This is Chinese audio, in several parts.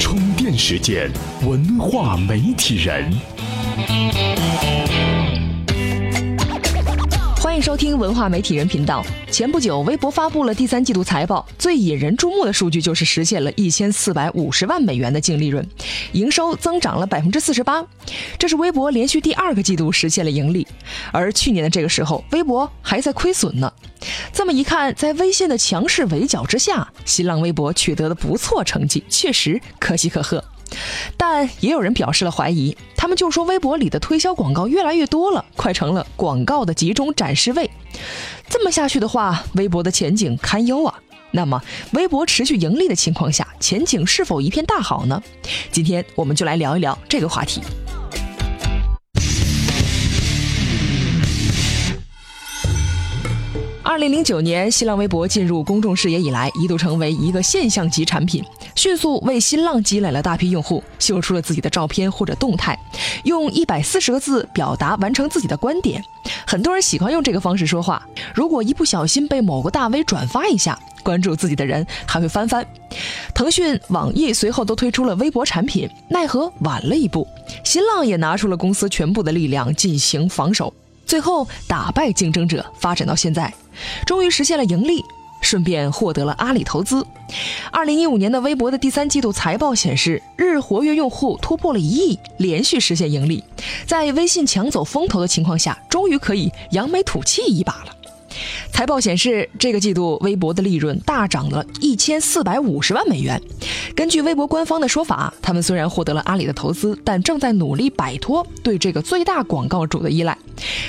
充电时间，文化媒体人。收听文化媒体人频道。前不久，微博发布了第三季度财报，最引人注目的数据就是实现了一千四百五十万美元的净利润，营收增长了百分之四十八，这是微博连续第二个季度实现了盈利。而去年的这个时候，微博还在亏损呢。这么一看，在微信的强势围剿之下，新浪微博取得的不错成绩，确实可喜可贺。但也有人表示了怀疑，他们就说微博里的推销广告越来越多了，快成了广告的集中展示位。这么下去的话，微博的前景堪忧啊。那么，微博持续盈利的情况下，前景是否一片大好呢？今天我们就来聊一聊这个话题。二零零九年，新浪微博进入公众视野以来，一度成为一个现象级产品，迅速为新浪积累了大批用户，秀出了自己的照片或者动态，用一百四十个字表达完成自己的观点。很多人喜欢用这个方式说话。如果一不小心被某个大 V 转发一下，关注自己的人还会翻翻。腾讯、网易随后都推出了微博产品，奈何晚了一步。新浪也拿出了公司全部的力量进行防守。最后打败竞争者，发展到现在，终于实现了盈利，顺便获得了阿里投资。二零一五年的微博的第三季度财报显示，日活跃用户突破了一亿，连续实现盈利。在微信抢走风头的情况下，终于可以扬眉吐气一把了。财报显示，这个季度微博的利润大涨了一千四百五十万美元。根据微博官方的说法，他们虽然获得了阿里的投资，但正在努力摆脱对这个最大广告主的依赖。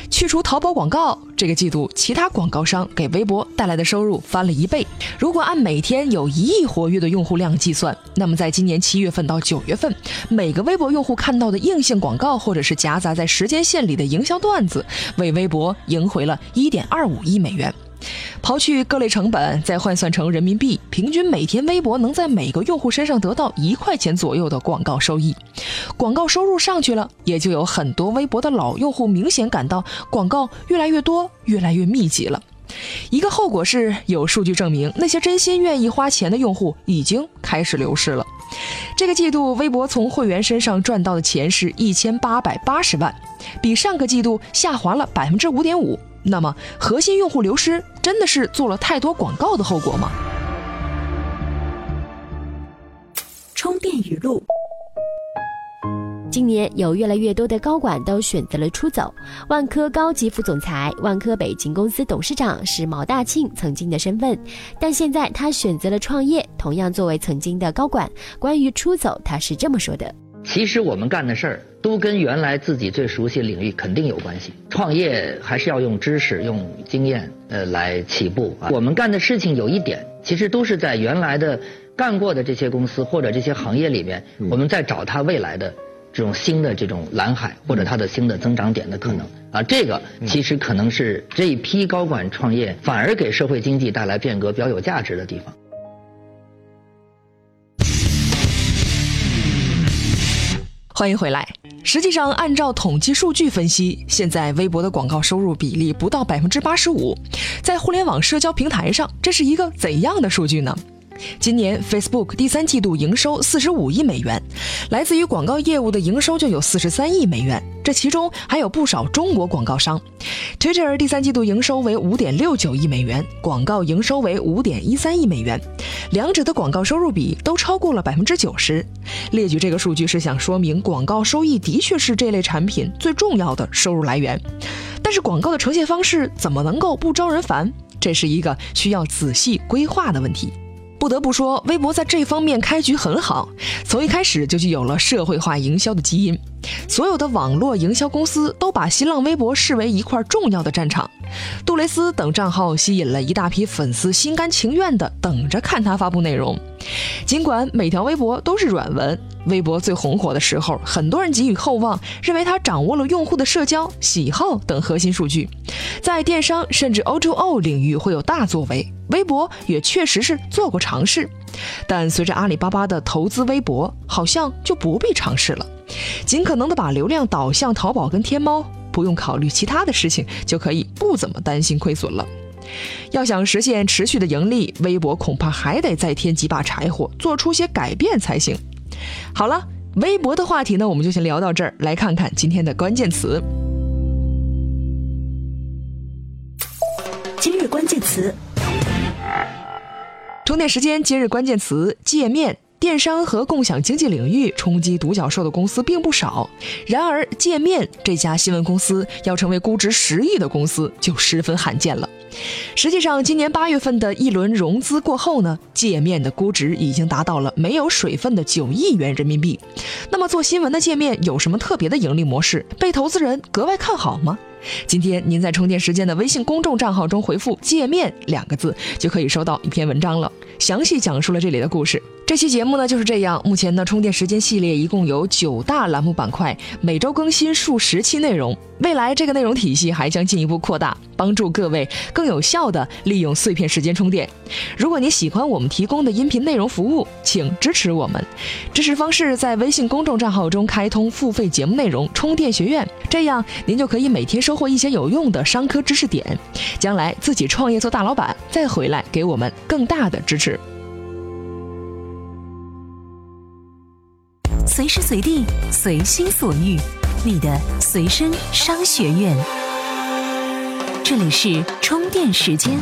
去除淘宝广告，这个季度其他广告商给微博带来的收入翻了一倍。如果按每天有一亿活跃的用户量计算，那么在今年七月份到九月份，每个微博用户看到的硬性广告或者是夹杂在时间线里的营销段子，为微博赢回了一点二五亿美元。刨去各类成本，再换算成人民币，平均每天微博能在每个用户身上得到一块钱左右的广告收益。广告收入上去了，也就有很多微博的老用户明显感到广告越来越多、越来越密集了。一个后果是，有数据证明，那些真心愿意花钱的用户已经开始流失了。这个季度，微博从会员身上赚到的钱是一千八百八十万，比上个季度下滑了百分之五点五。那么，核心用户流失真的是做了太多广告的后果吗？充电语录。今年有越来越多的高管都选择了出走。万科高级副总裁、万科北京公司董事长是毛大庆曾经的身份，但现在他选择了创业。同样作为曾经的高管，关于出走，他是这么说的：“其实我们干的事儿都跟原来自己最熟悉的领域肯定有关系。创业还是要用知识、用经验呃来起步啊。我们干的事情有一点，其实都是在原来的干过的这些公司或者这些行业里面，我们在找它未来的。”这种新的这种蓝海或者它的新的增长点的可能啊，这个其实可能是这一批高管创业反而给社会经济带来变革比较有价值的地方。欢迎回来。实际上，按照统计数据分析，现在微博的广告收入比例不到百分之八十五，在互联网社交平台上，这是一个怎样的数据呢？今年 Facebook 第三季度营收四十五亿美元，来自于广告业务的营收就有四十三亿美元，这其中还有不少中国广告商。Twitter 第三季度营收为五点六九亿美元，广告营收为五点一三亿美元，两者的广告收入比都超过了百分之九十。列举这个数据是想说明，广告收益的确是这类产品最重要的收入来源。但是广告的呈现方式怎么能够不招人烦？这是一个需要仔细规划的问题。不得不说，微博在这方面开局很好，从一开始就具有了社会化营销的基因。所有的网络营销公司都把新浪微博视为一块重要的战场，杜蕾斯等账号吸引了一大批粉丝，心甘情愿地等着看他发布内容。尽管每条微博都是软文，微博最红火的时候，很多人给予厚望，认为它掌握了用户的社交喜好等核心数据，在电商甚至 O2O 领域会有大作为。微博也确实是做过尝试，但随着阿里巴巴的投资，微博好像就不必尝试了，尽可能的把流量导向淘宝跟天猫，不用考虑其他的事情，就可以不怎么担心亏损了。要想实现持续的盈利，微博恐怕还得再添几把柴火，做出些改变才行。好了，微博的话题呢，我们就先聊到这儿。来看看今天的关键词。今日关键词。充电时间今日关键词：界面。电商和共享经济领域冲击独角兽的公司并不少，然而界面这家新闻公司要成为估值十亿的公司就十分罕见了。实际上，今年八月份的一轮融资过后呢，界面的估值已经达到了没有水分的九亿元人民币。那么做新闻的界面有什么特别的盈利模式？被投资人格外看好吗？今天您在充电时间的微信公众账号中回复“界面”两个字，就可以收到一篇文章了，详细讲述了这里的故事。这期节目呢就是这样。目前呢，充电时间系列一共有九大栏目板块，每周更新数十期内容。未来这个内容体系还将进一步扩大，帮助各位更有效地利用碎片时间充电。如果您喜欢我们提供的音频内容服务，请支持我们。支持方式在微信公众账号中开通付费节目内容充电学院，这样您就可以每天收获一些有用的商科知识点，将来自己创业做大老板，再回来给我们更大的支持。随时随地，随心所欲，你的随身商学院。这里是充电时间。